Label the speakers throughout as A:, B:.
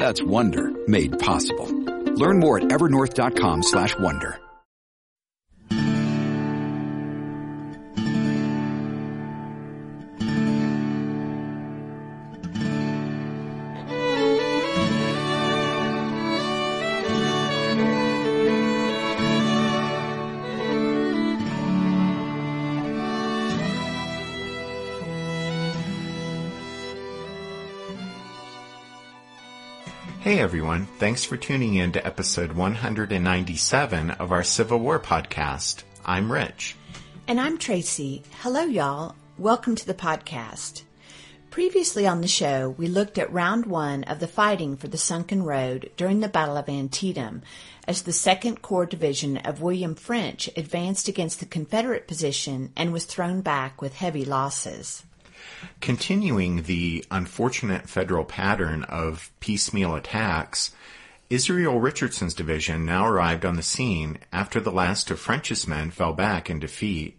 A: That's Wonder made possible. Learn more at evernorth.com slash wonder.
B: Hey everyone, thanks for tuning in to episode 197 of our Civil War podcast. I'm Rich.
C: And I'm Tracy. Hello, y'all. Welcome to the podcast. Previously on the show, we looked at round one of the fighting for the Sunken Road during the Battle of Antietam as the 2nd Corps Division of William French advanced against the Confederate position and was thrown back with heavy losses.
B: Continuing the unfortunate federal pattern of piecemeal attacks, Israel Richardson's division now arrived on the scene after the last of French's men fell back in defeat.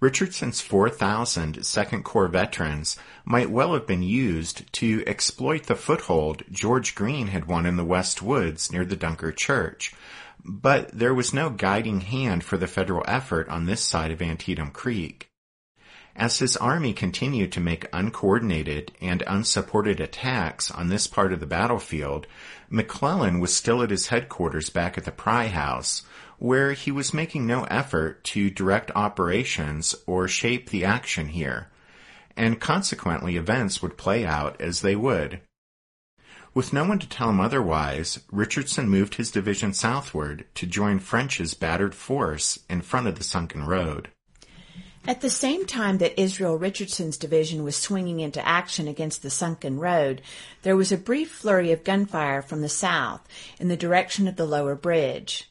B: Richardson's 4,000 Second Corps veterans might well have been used to exploit the foothold George Greene had won in the West Woods near the Dunker Church, but there was no guiding hand for the federal effort on this side of Antietam Creek. As his army continued to make uncoordinated and unsupported attacks on this part of the battlefield, McClellan was still at his headquarters back at the Pry House, where he was making no effort to direct operations or shape the action here, and consequently events would play out as they would. With no one to tell him otherwise, Richardson moved his division southward to join French's battered force in front of the sunken road.
C: At the same time that Israel Richardson's division was swinging into action against the sunken road, there was a brief flurry of gunfire from the south in the direction of the lower bridge.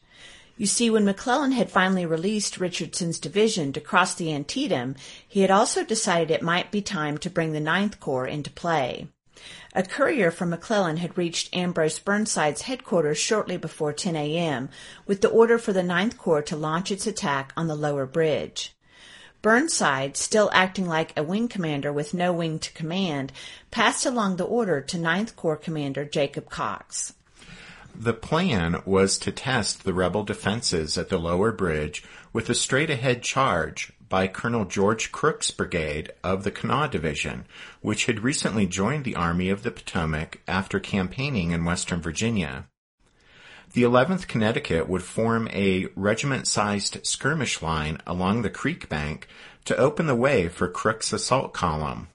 C: You see, when McClellan had finally released Richardson's division to cross the Antietam, he had also decided it might be time to bring the Ninth Corps into play. A courier from McClellan had reached Ambrose Burnside's headquarters shortly before 10 a.m. with the order for the Ninth Corps to launch its attack on the lower bridge. Burnside, still acting like a wing commander with no wing to command, passed along the order to Ninth Corps Commander Jacob Cox.
B: The plan was to test the rebel defenses at the lower bridge with a straight ahead charge by Colonel George Crook's brigade of the Kanawha Division, which had recently joined the Army of the Potomac after campaigning in Western Virginia. The 11th Connecticut would form a regiment-sized skirmish line along the creek bank to open the way for Crook's assault column.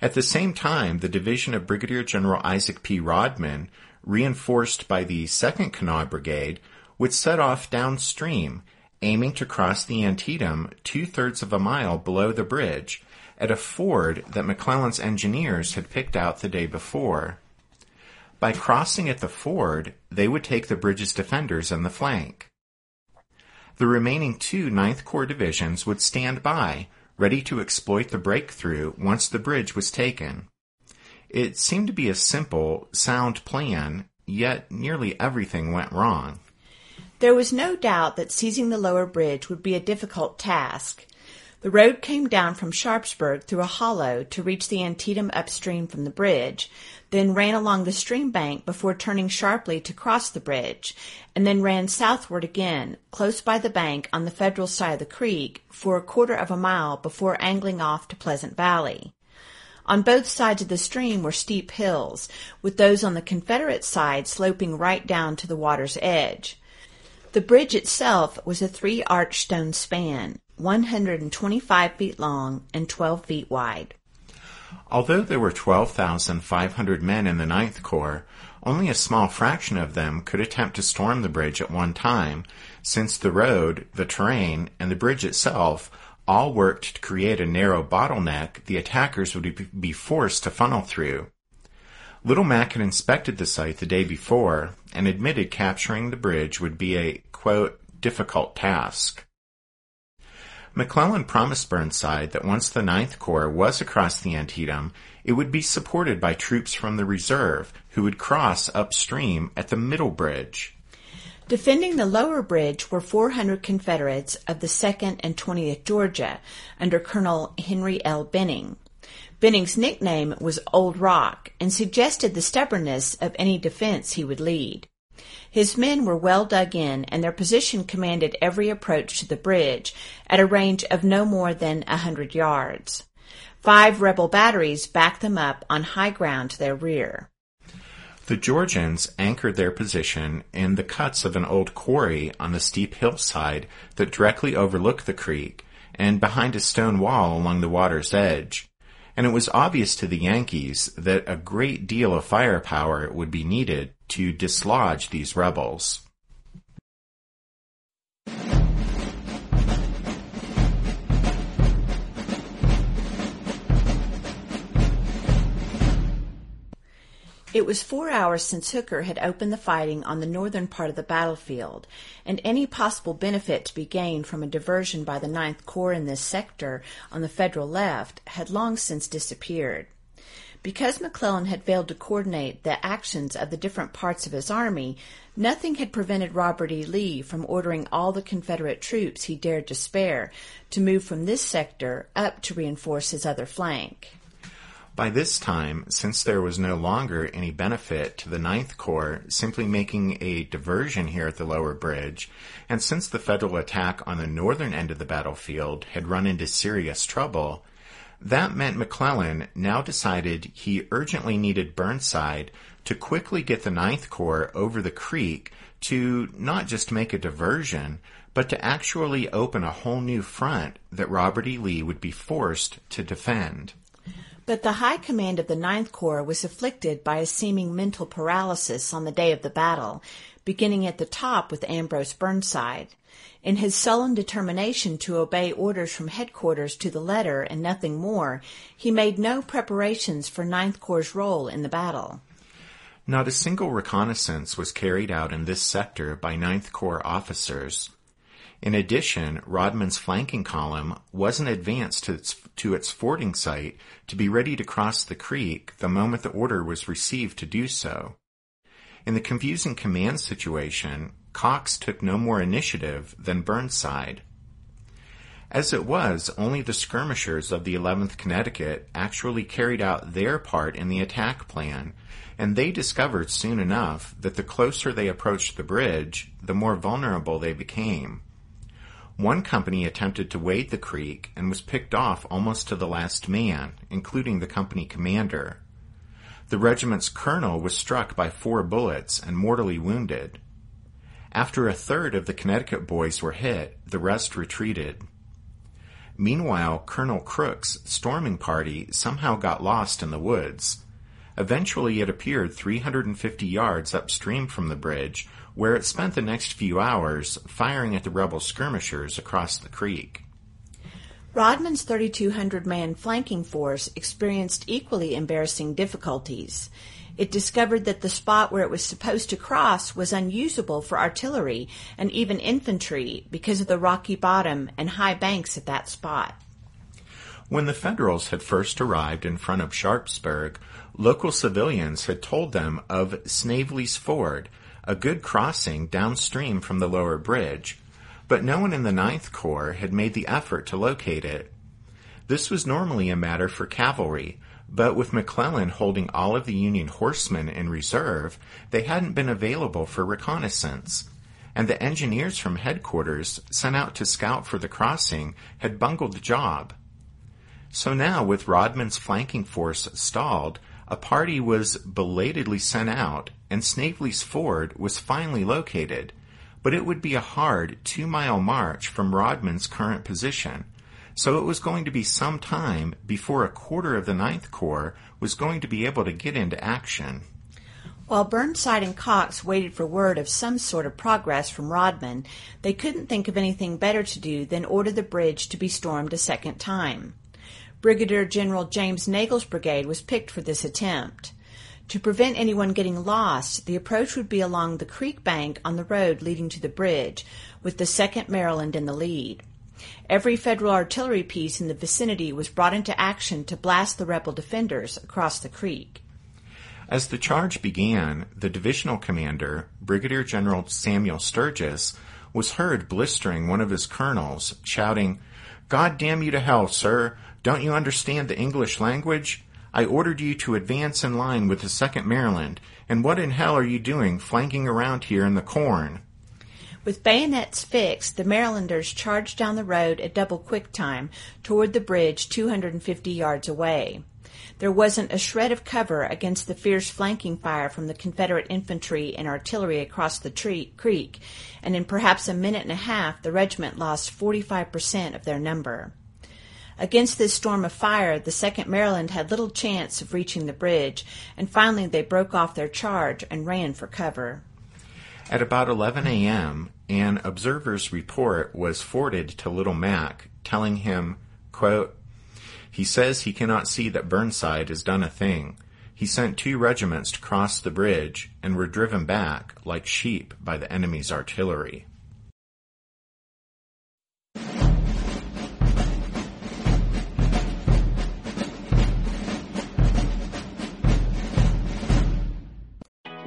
B: At the same time, the division of Brigadier General Isaac P. Rodman, reinforced by the 2nd Kanawha Brigade, would set off downstream, aiming to cross the Antietam two-thirds of a mile below the bridge at a ford that McClellan's engineers had picked out the day before. By crossing at the ford, they would take the bridge's defenders in the flank. The remaining two Ninth Corps divisions would stand by, ready to exploit the breakthrough once the bridge was taken. It seemed to be a simple, sound plan, yet nearly everything went wrong.
C: There was no doubt that seizing the lower bridge would be a difficult task, the road came down from Sharpsburg through a hollow to reach the Antietam upstream from the bridge, then ran along the stream bank before turning sharply to cross the bridge, and then ran southward again, close by the bank on the federal side of the creek, for a quarter of a mile before angling off to Pleasant Valley. On both sides of the stream were steep hills, with those on the Confederate side sloping right down to the water's edge. The bridge itself was a three arch stone span, 125 feet long and 12 feet wide.
B: Although there were 12,500 men in the Ninth Corps, only a small fraction of them could attempt to storm the bridge at one time, since the road, the terrain, and the bridge itself all worked to create a narrow bottleneck the attackers would be forced to funnel through. Little Mac had inspected the site the day before and admitted capturing the bridge would be a, quote, difficult task. McClellan promised Burnside that once the Ninth Corps was across the Antietam, it would be supported by troops from the reserve who would cross upstream at the middle bridge.
C: Defending the lower bridge were 400 Confederates of the 2nd and 20th Georgia under Colonel Henry L. Benning. Benning's nickname was Old Rock and suggested the stubbornness of any defense he would lead. His men were well dug in and their position commanded every approach to the bridge at a range of no more than a hundred yards. Five rebel batteries backed them up on high ground to their rear.
B: The Georgians anchored their position in the cuts of an old quarry on the steep hillside that directly overlooked the creek and behind a stone wall along the water's edge. And it was obvious to the Yankees that a great deal of firepower would be needed to dislodge these rebels.
C: It was four hours since Hooker had opened the fighting on the northern part of the battlefield, and any possible benefit to be gained from a diversion by the Ninth Corps in this sector on the Federal left had long since disappeared. Because McClellan had failed to coordinate the actions of the different parts of his army, nothing had prevented Robert E. Lee from ordering all the Confederate troops he dared to spare to move from this sector up to reinforce his other flank.
B: By this time, since there was no longer any benefit to the Ninth Corps simply making a diversion here at the lower bridge, and since the Federal attack on the northern end of the battlefield had run into serious trouble, that meant McClellan now decided he urgently needed Burnside to quickly get the Ninth Corps over the creek to not just make a diversion, but to actually open a whole new front that Robert E. Lee would be forced to defend.
C: But the high command of the Ninth Corps was afflicted by a seeming mental paralysis on the day of the battle, beginning at the top with Ambrose Burnside. In his sullen determination to obey orders from headquarters to the letter and nothing more, he made no preparations for Ninth Corps' role in the battle.
B: Not a single reconnaissance was carried out in this sector by Ninth Corps officers. In addition, Rodman's flanking column wasn't advanced to its, to its fording site to be ready to cross the creek the moment the order was received to do so. In the confusing command situation, Cox took no more initiative than Burnside. As it was, only the skirmishers of the 11th Connecticut actually carried out their part in the attack plan, and they discovered soon enough that the closer they approached the bridge, the more vulnerable they became. One company attempted to wade the creek and was picked off almost to the last man, including the company commander. The regiment's colonel was struck by four bullets and mortally wounded. After a third of the Connecticut boys were hit, the rest retreated. Meanwhile, Colonel Crook's storming party somehow got lost in the woods. Eventually, it appeared 350 yards upstream from the bridge, where it spent the next few hours firing at the rebel skirmishers across the creek.
C: Rodman's 3,200 man flanking force experienced equally embarrassing difficulties. It discovered that the spot where it was supposed to cross was unusable for artillery and even infantry because of the rocky bottom and high banks at that spot.
B: When the Federals had first arrived in front of Sharpsburg, local civilians had told them of Snavely's Ford, a good crossing downstream from the lower bridge, but no one in the Ninth Corps had made the effort to locate it. This was normally a matter for cavalry, but with McClellan holding all of the Union horsemen in reserve, they hadn't been available for reconnaissance, and the engineers from headquarters sent out to scout for the crossing had bungled the job. So now, with Rodman's flanking force stalled, a party was belatedly sent out, and Snavely's Ford was finally located, but it would be a hard two mile march from Rodman's current position, so it was going to be some time before a quarter of the Ninth Corps was going to be able to get into action.
C: While Burnside and Cox waited for word of some sort of progress from Rodman, they couldn't think of anything better to do than order the bridge to be stormed a second time. Brigadier General James Nagle's brigade was picked for this attempt. To prevent anyone getting lost, the approach would be along the creek bank on the road leading to the bridge, with the 2nd Maryland in the lead. Every federal artillery piece in the vicinity was brought into action to blast the rebel defenders across the creek.
B: As the charge began, the divisional commander, Brigadier General Samuel Sturgis, was heard blistering one of his colonels, shouting, God damn you to hell, sir! Don't you understand the English language? I ordered you to advance in line with the 2nd Maryland, and what in hell are you doing flanking around here in the corn?
C: With bayonets fixed, the Marylanders charged down the road at double quick time toward the bridge 250 yards away. There wasn't a shred of cover against the fierce flanking fire from the Confederate infantry and artillery across the tree, creek, and in perhaps a minute and a half the regiment lost 45% of their number. Against this storm of fire, the 2nd Maryland had little chance of reaching the bridge, and finally they broke off their charge and ran for cover.
B: At about 11 a.m., an observer's report was forwarded to Little Mac, telling him, quote, He says he cannot see that Burnside has done a thing. He sent two regiments to cross the bridge and were driven back like sheep by the enemy's artillery.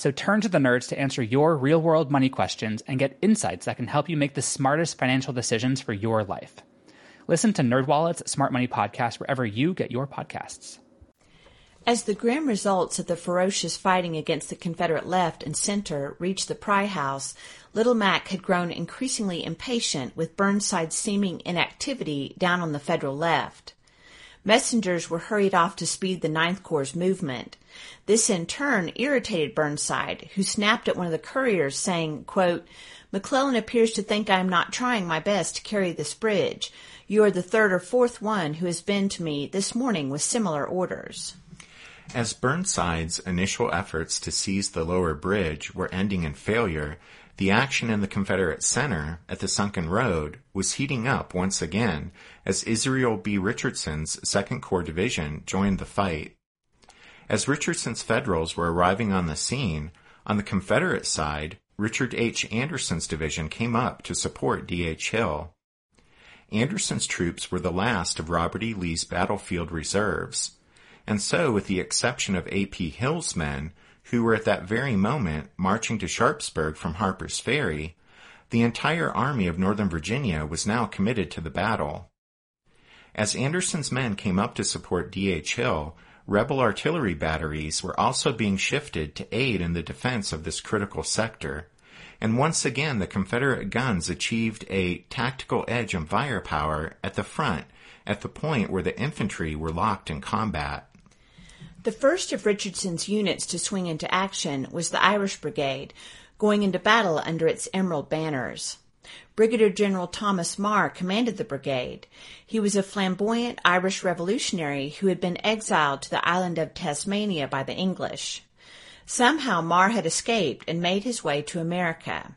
D: So turn to the nerds to answer your real world money questions and get insights that can help you make the smartest financial decisions for your life. Listen to NerdWallet's Smart Money Podcast wherever you get your podcasts.
C: As the grim results of the ferocious fighting against the Confederate left and center reached the Pry House, Little Mac had grown increasingly impatient with Burnside's seeming inactivity down on the Federal left. Messengers were hurried off to speed the Ninth Corps' movement. This in turn irritated Burnside, who snapped at one of the couriers saying, quote, McClellan appears to think I am not trying my best to carry this bridge. You are the third or fourth one who has been to me this morning with similar orders.
B: As Burnside's initial efforts to seize the lower bridge were ending in failure, the action in the Confederate center at the sunken road was heating up once again as Israel B. Richardson's 2nd Corps Division joined the fight. As Richardson's Federals were arriving on the scene, on the Confederate side, Richard H. Anderson's division came up to support D.H. Hill. Anderson's troops were the last of Robert E. Lee's battlefield reserves, and so, with the exception of A.P. Hill's men, who were at that very moment marching to Sharpsburg from Harper's Ferry, the entire Army of Northern Virginia was now committed to the battle. As Anderson's men came up to support D.H. Hill, rebel artillery batteries were also being shifted to aid in the defense of this critical sector. And once again, the Confederate guns achieved a tactical edge and firepower at the front at the point where the infantry were locked in combat.
C: The first of Richardson's units to swing into action was the Irish Brigade, going into battle under its emerald banners. Brigadier General Thomas Meagher commanded the brigade. He was a flamboyant Irish revolutionary who had been exiled to the island of Tasmania by the English. Somehow Meagher had escaped and made his way to America.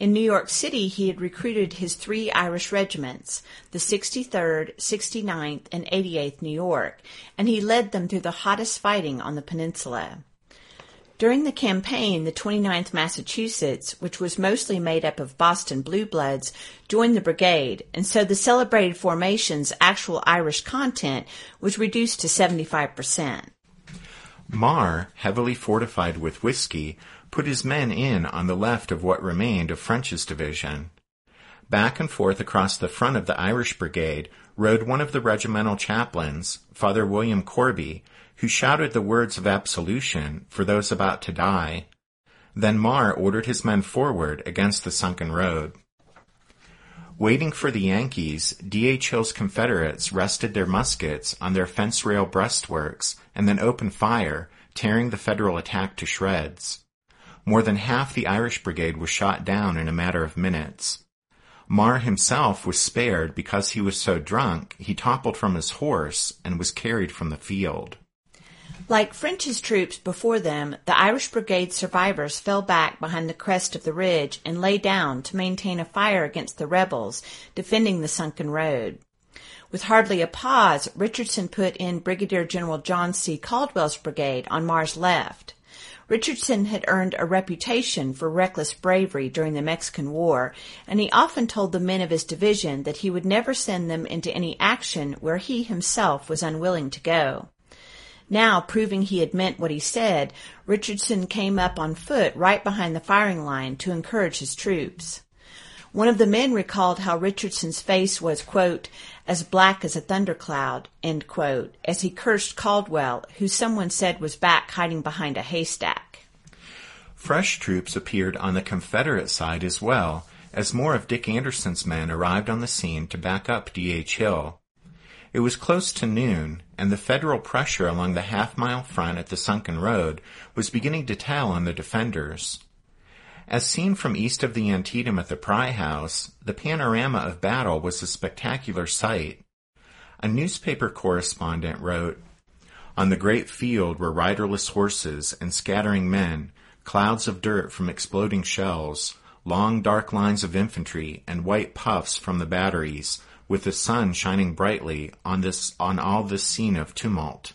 C: In New York City, he had recruited his three Irish regiments, the 63rd, 69th, and 88th New York, and he led them through the hottest fighting on the peninsula. During the campaign, the 29th Massachusetts, which was mostly made up of Boston Blue Bloods, joined the brigade, and so the celebrated formation's actual Irish content was reduced to 75%.
B: Meagher, heavily fortified with whiskey, put his men in on the left of what remained of French's division. Back and forth across the front of the Irish brigade rode one of the regimental chaplains, Father William Corby, who shouted the words of absolution for those about to die. Then Meagher ordered his men forward against the sunken road. Waiting for the Yankees, D.H. Hill's Confederates rested their muskets on their fence rail breastworks and then opened fire, tearing the Federal attack to shreds. More than half the Irish brigade was shot down in a matter of minutes. Meagher himself was spared because he was so drunk he toppled from his horse and was carried from the field.
C: Like French's troops before them, the Irish Brigade survivors fell back behind the crest of the ridge and lay down to maintain a fire against the rebels defending the sunken road. With hardly a pause, Richardson put in Brigadier General John C. Caldwell's brigade on Meagher's left. Richardson had earned a reputation for reckless bravery during the Mexican War, and he often told the men of his division that he would never send them into any action where he himself was unwilling to go. Now, proving he had meant what he said, Richardson came up on foot right behind the firing line to encourage his troops. One of the men recalled how Richardson's face was, quote, as black as a thundercloud, end quote, as he cursed Caldwell, who someone said was back hiding behind a haystack.
B: Fresh troops appeared on the Confederate side as well, as more of Dick Anderson's men arrived on the scene to back up D.H. Hill. It was close to noon, and the Federal pressure along the half-mile front at the sunken road was beginning to tell on the defenders. As seen from east of the Antietam at the Pry House, the panorama of battle was a spectacular sight. A newspaper correspondent wrote, On the great field were riderless horses and scattering men, clouds of dirt from exploding shells, long dark lines of infantry, and white puffs from the batteries, with the sun shining brightly on this on all this scene of tumult.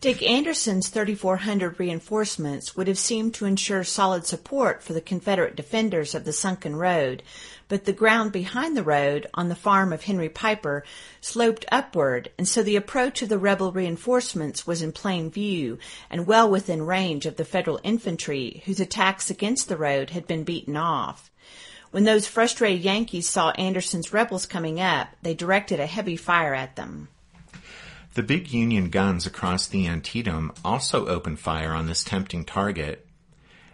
C: Dick Anderson's 3,400 reinforcements would have seemed to ensure solid support for the Confederate defenders of the sunken road, but the ground behind the road on the farm of Henry Piper sloped upward, and so the approach of the rebel reinforcements was in plain view and well within range of the Federal infantry whose attacks against the road had been beaten off. When those frustrated Yankees saw Anderson's rebels coming up, they directed a heavy fire at them.
B: The big Union guns across the Antietam also opened fire on this tempting target.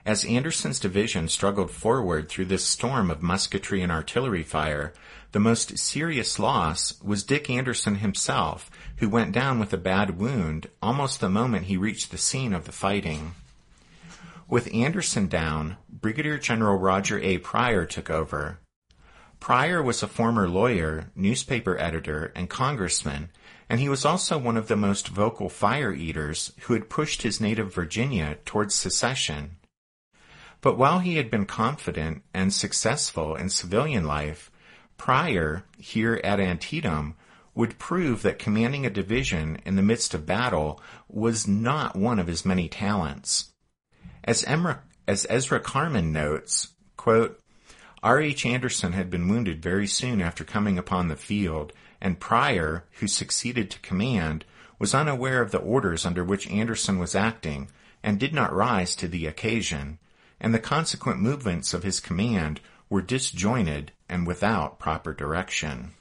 B: As Anderson's division struggled forward through this storm of musketry and artillery fire, the most serious loss was Dick Anderson himself, who went down with a bad wound almost the moment he reached the scene of the fighting. With Anderson down, Brigadier General Roger A. Pryor took over. Pryor was a former lawyer, newspaper editor, and congressman, and he was also one of the most vocal fire eaters who had pushed his native Virginia towards secession. But while he had been confident and successful in civilian life, Pryor, here at Antietam, would prove that commanding a division in the midst of battle was not one of his many talents. As, Emra, as Ezra Carman notes, quote, R. H. Anderson had been wounded very soon after coming upon the field, and Pryor, who succeeded to command, was unaware of the orders under which Anderson was acting and did not rise to the occasion, and the consequent movements of his command were disjointed and without proper direction.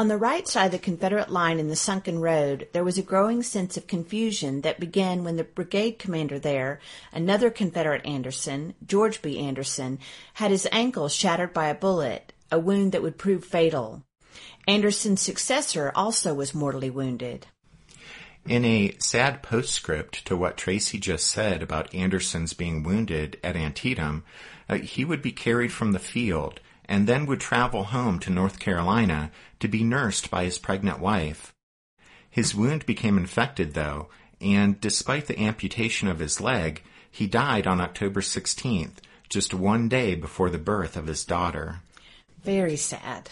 C: On the right side of the Confederate line in the sunken road, there was a growing sense of confusion that began when the brigade commander there, another Confederate Anderson, George B. Anderson, had his ankle shattered by a bullet, a wound that would prove fatal. Anderson's successor also was mortally wounded.
B: In a sad postscript to what Tracy just said about Anderson's being wounded at Antietam, uh, he would be carried from the field and then would travel home to North Carolina to be nursed by his pregnant wife. His wound became infected, though, and despite the amputation of his leg, he died on October 16th, just one day before the birth of his daughter.
C: Very sad.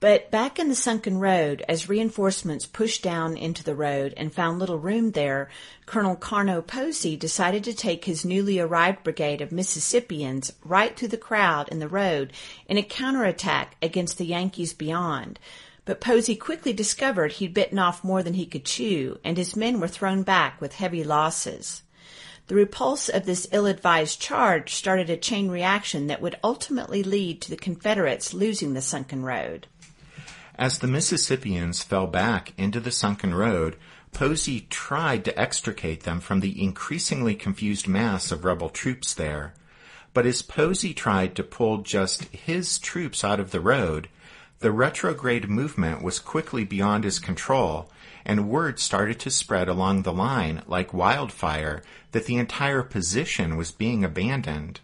C: But back in the sunken road, as reinforcements pushed down into the road and found little room there, Colonel Carnot Posey decided to take his newly arrived brigade of Mississippians right through the crowd in the road in a counterattack against the Yankees beyond. But Posey quickly discovered he'd bitten off more than he could chew, and his men were thrown back with heavy losses. The repulse of this ill-advised charge started a chain reaction that would ultimately lead to the Confederates losing the sunken road.
B: As the Mississippians fell back into the sunken road, Posey tried to extricate them from the increasingly confused mass of rebel troops there. But as Posey tried to pull just his troops out of the road, the retrograde movement was quickly beyond his control, and word started to spread along the line like wildfire that the entire position was being abandoned.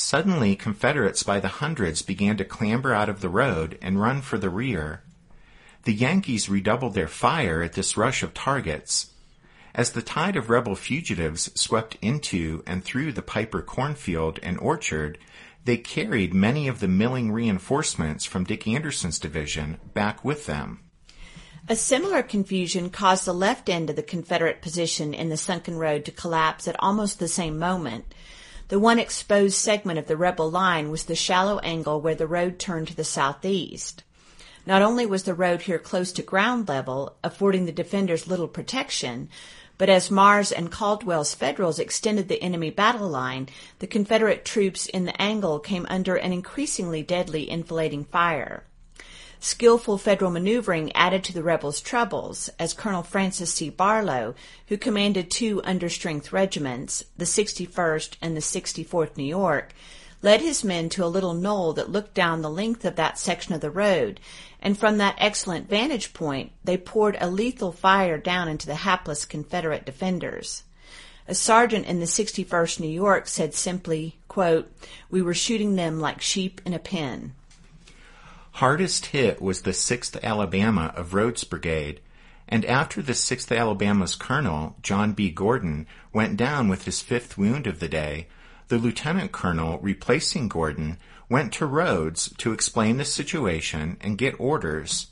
B: Suddenly, Confederates by the hundreds began to clamber out of the road and run for the rear. The Yankees redoubled their fire at this rush of targets. As the tide of rebel fugitives swept into and through the Piper cornfield and orchard, they carried many of the milling reinforcements from Dick Anderson's division back with them.
C: A similar confusion caused the left end of the Confederate position in the sunken road to collapse at almost the same moment. The one exposed segment of the rebel line was the shallow angle where the road turned to the southeast. Not only was the road here close to ground level, affording the defenders little protection, but as Meagher's and Caldwell's Federals extended the enemy battle line, the Confederate troops in the angle came under an increasingly deadly enfilading fire. Skillful Federal maneuvering added to the rebels' troubles, as Colonel Francis C. Barlow, who commanded two understrength regiments, the 61st and the 64th New York, led his men to a little knoll that looked down the length of that section of the road, and from that excellent vantage point they poured a lethal fire down into the hapless Confederate defenders. A sergeant in the 61st New York said simply, quote, We were shooting them like sheep in a pen.
B: Hardest hit was the 6th Alabama of Rodes brigade, and after the 6th Alabama's colonel, John B. Gordon, went down with his fifth wound of the day, the lieutenant colonel replacing Gordon went to Rodes to explain the situation and get orders.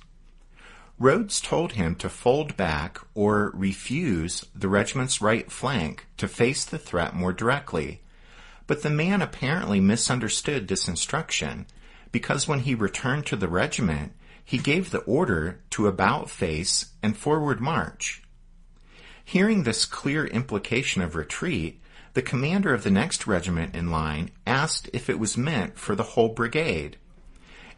B: Rodes told him to fold back or refuse the regiment's right flank to face the threat more directly. But the man apparently misunderstood this instruction because when he returned to the regiment, he gave the order to about face and forward march. Hearing this clear implication of retreat, the commander of the next regiment in line asked if it was meant for the whole brigade.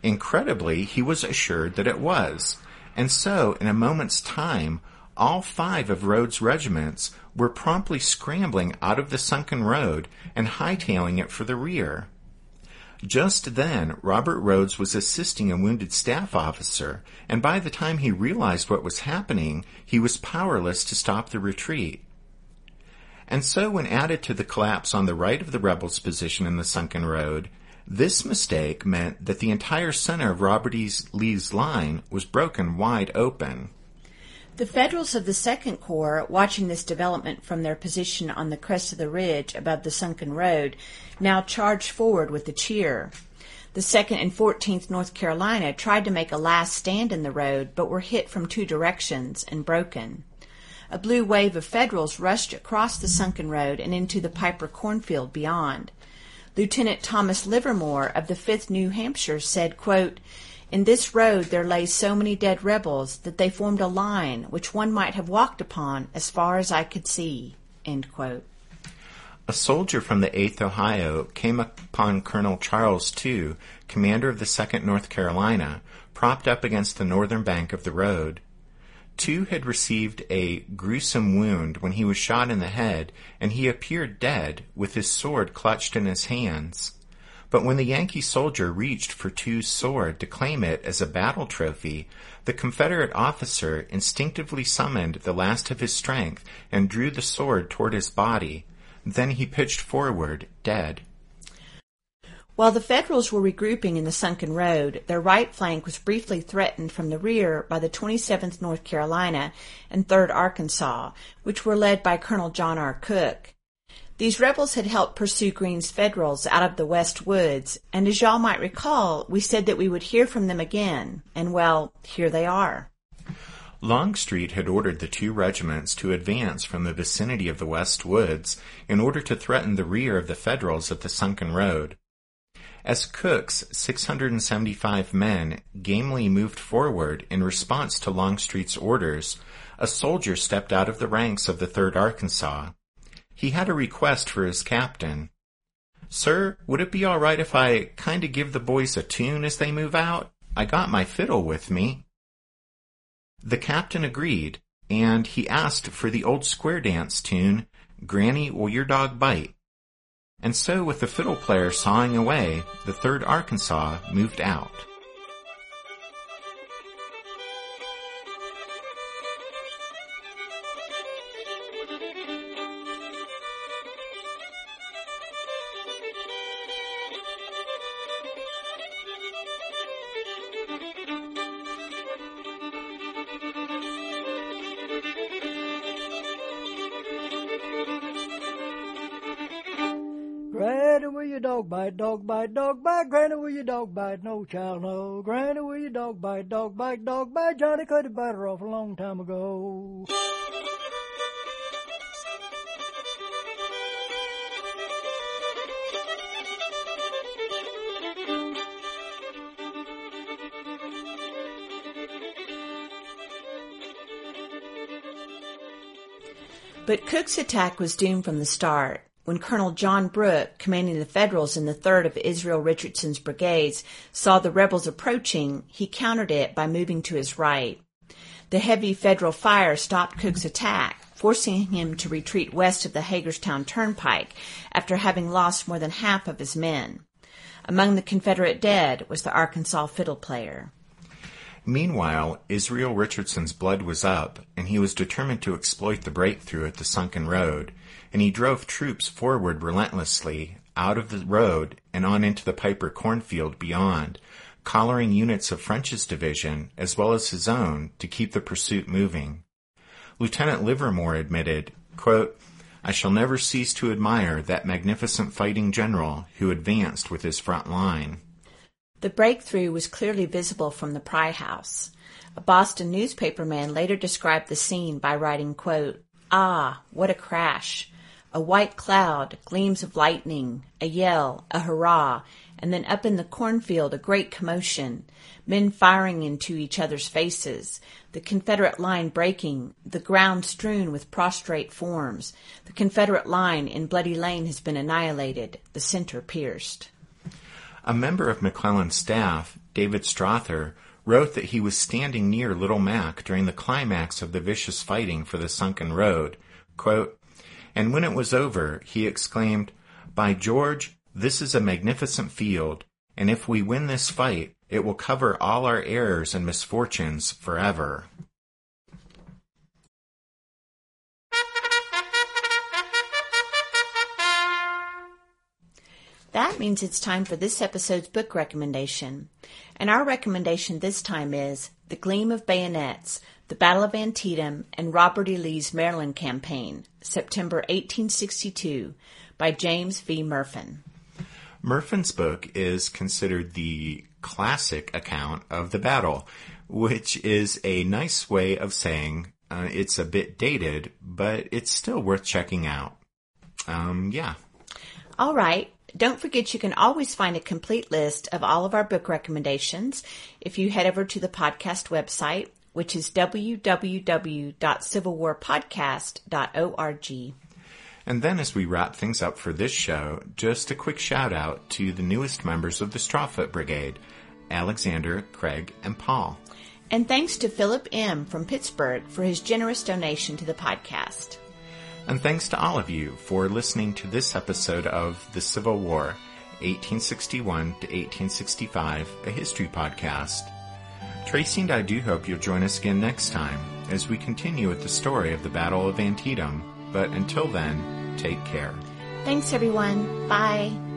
B: Incredibly, he was assured that it was, and so in a moment's time, all five of Rodes' regiments were promptly scrambling out of the sunken road and hightailing it for the rear. Just then, Robert Rodes was assisting a wounded staff officer, and by the time he realized what was happening, he was powerless to stop the retreat. And so, when added to the collapse on the right of the rebels' position in the sunken road, this mistake meant that the entire center of Robert E. Lee's line was broken wide open.
C: The Federals of the Second Corps, watching this development from their position on the crest of the ridge above the sunken road, now charged forward with a cheer. The 2nd and 14th North Carolina tried to make a last stand in the road, but were hit from two directions and broken. A blue wave of Federals rushed across the sunken road and into the Piper cornfield beyond. Lieutenant Thomas Livermore of the 5th New Hampshire said, quote, in this road there lay so many dead rebels that they formed a line which one might have walked upon as far as I could see.
B: A soldier from the 8th Ohio came upon Colonel Charles Tew, commander of the 2nd North Carolina, propped up against the northern bank of the road. Tew had received a gruesome wound when he was shot in the head, and he appeared dead, with his sword clutched in his hands. But when the Yankee soldier reached for Tew's sword to claim it as a battle trophy, the Confederate officer instinctively summoned the last of his strength and drew the sword toward his body. Then he pitched forward, dead.
C: While the Federals were regrouping in the sunken road, their right flank was briefly threatened from the rear by the 27th North Carolina and 3rd Arkansas, which were led by Colonel John R. Cooke. These rebels had helped pursue Greene's Federals out of the West Woods, and as y'all might recall, we said that we would hear from them again, and well, here they are.
B: Longstreet had ordered the two regiments to advance from the vicinity of the West Woods in order to threaten the rear of the Federals at the sunken road. As Cooke's 675 men gamely moved forward in response to Longstreet's orders, a soldier stepped out of the ranks of the 3rd Arkansas. He had a request for his captain. Sir, would it be all right if I kind of give the boys a tune as they move out? I got my fiddle with me. The captain agreed, and he asked for the old square dance tune, Granny Will Your Dog Bite? And so with the fiddle player sawing away, the 3rd Arkansas moved out.
E: Bite, dog bite, dog bite? Granny, will your dog bite? No child, no. Granny, will your dog bite, dog bite, dog bite? Johnny cut the biter off a long time ago.
C: But Cooke's attack was doomed from the start. When Colonel John Brooke, commanding the Federals in the 3rd of Israel Richardson's brigades, saw the rebels approaching, he countered it by moving to his right. The heavy Federal fire stopped Cooke's attack, forcing him to retreat west of the Hagerstown Turnpike after having lost more than half of his men. Among the Confederate dead was the Arkansas fiddle player.
B: Meanwhile, Israel Richardson's blood was up, and he was determined to exploit the breakthrough at the sunken road, and he drove troops forward relentlessly, out of the road and on into the Piper cornfield beyond, collaring units of French's division as well as his own to keep the pursuit moving. Lieutenant Livermore admitted, quote, I shall never cease to admire that magnificent fighting general who advanced with his front line.
C: The breakthrough was clearly visible from the Pry House. A Boston newspaperman later described the scene by writing, quote, Ah, what a crash! A white cloud, gleams of lightning, a yell, a hurrah, and then up in the cornfield a great commotion, men firing into each other's faces, the Confederate line breaking, the ground strewn with prostrate forms. The Confederate line in Bloody Lane has been annihilated, the center pierced.
B: A member of McClellan's staff, David Strother, wrote that he was standing near Little Mac during the climax of the vicious fighting for the sunken road. Quote, and when it was over, he exclaimed, By George, this is a magnificent field, and if we win this fight, it will cover all our errors and misfortunes forever.
C: That means it's time for this episode's book recommendation. And our recommendation this time is The Gleam of Bayonets, The Battle of Antietam, and Robert E. Lee's Maryland Campaign, September 1862, by James V. Murfin.
B: Murfin's book is considered the classic account of the battle, which is a nice way of saying uh, it's a bit dated, but it's still worth checking out. Um, yeah.
C: All right. Don't forget you can always find a complete list of all of our book recommendations if you head over to the podcast website, which is www.civilwarpodcast.org.
B: And then as we wrap things up for this show, just a quick shout out to the newest members of the Strawfoot Brigade, Alexander, Craig, and Paul.
C: And thanks to Philip M. from Pittsburgh for his generous donation to the podcast.
B: And thanks to all of you for listening to this episode of The Civil War, 1861 to 1865, a history podcast. Tracy and I do hope you'll join us again next time as we continue with the story of the Battle of Antietam. But until then, take care.
C: Thanks everyone. Bye.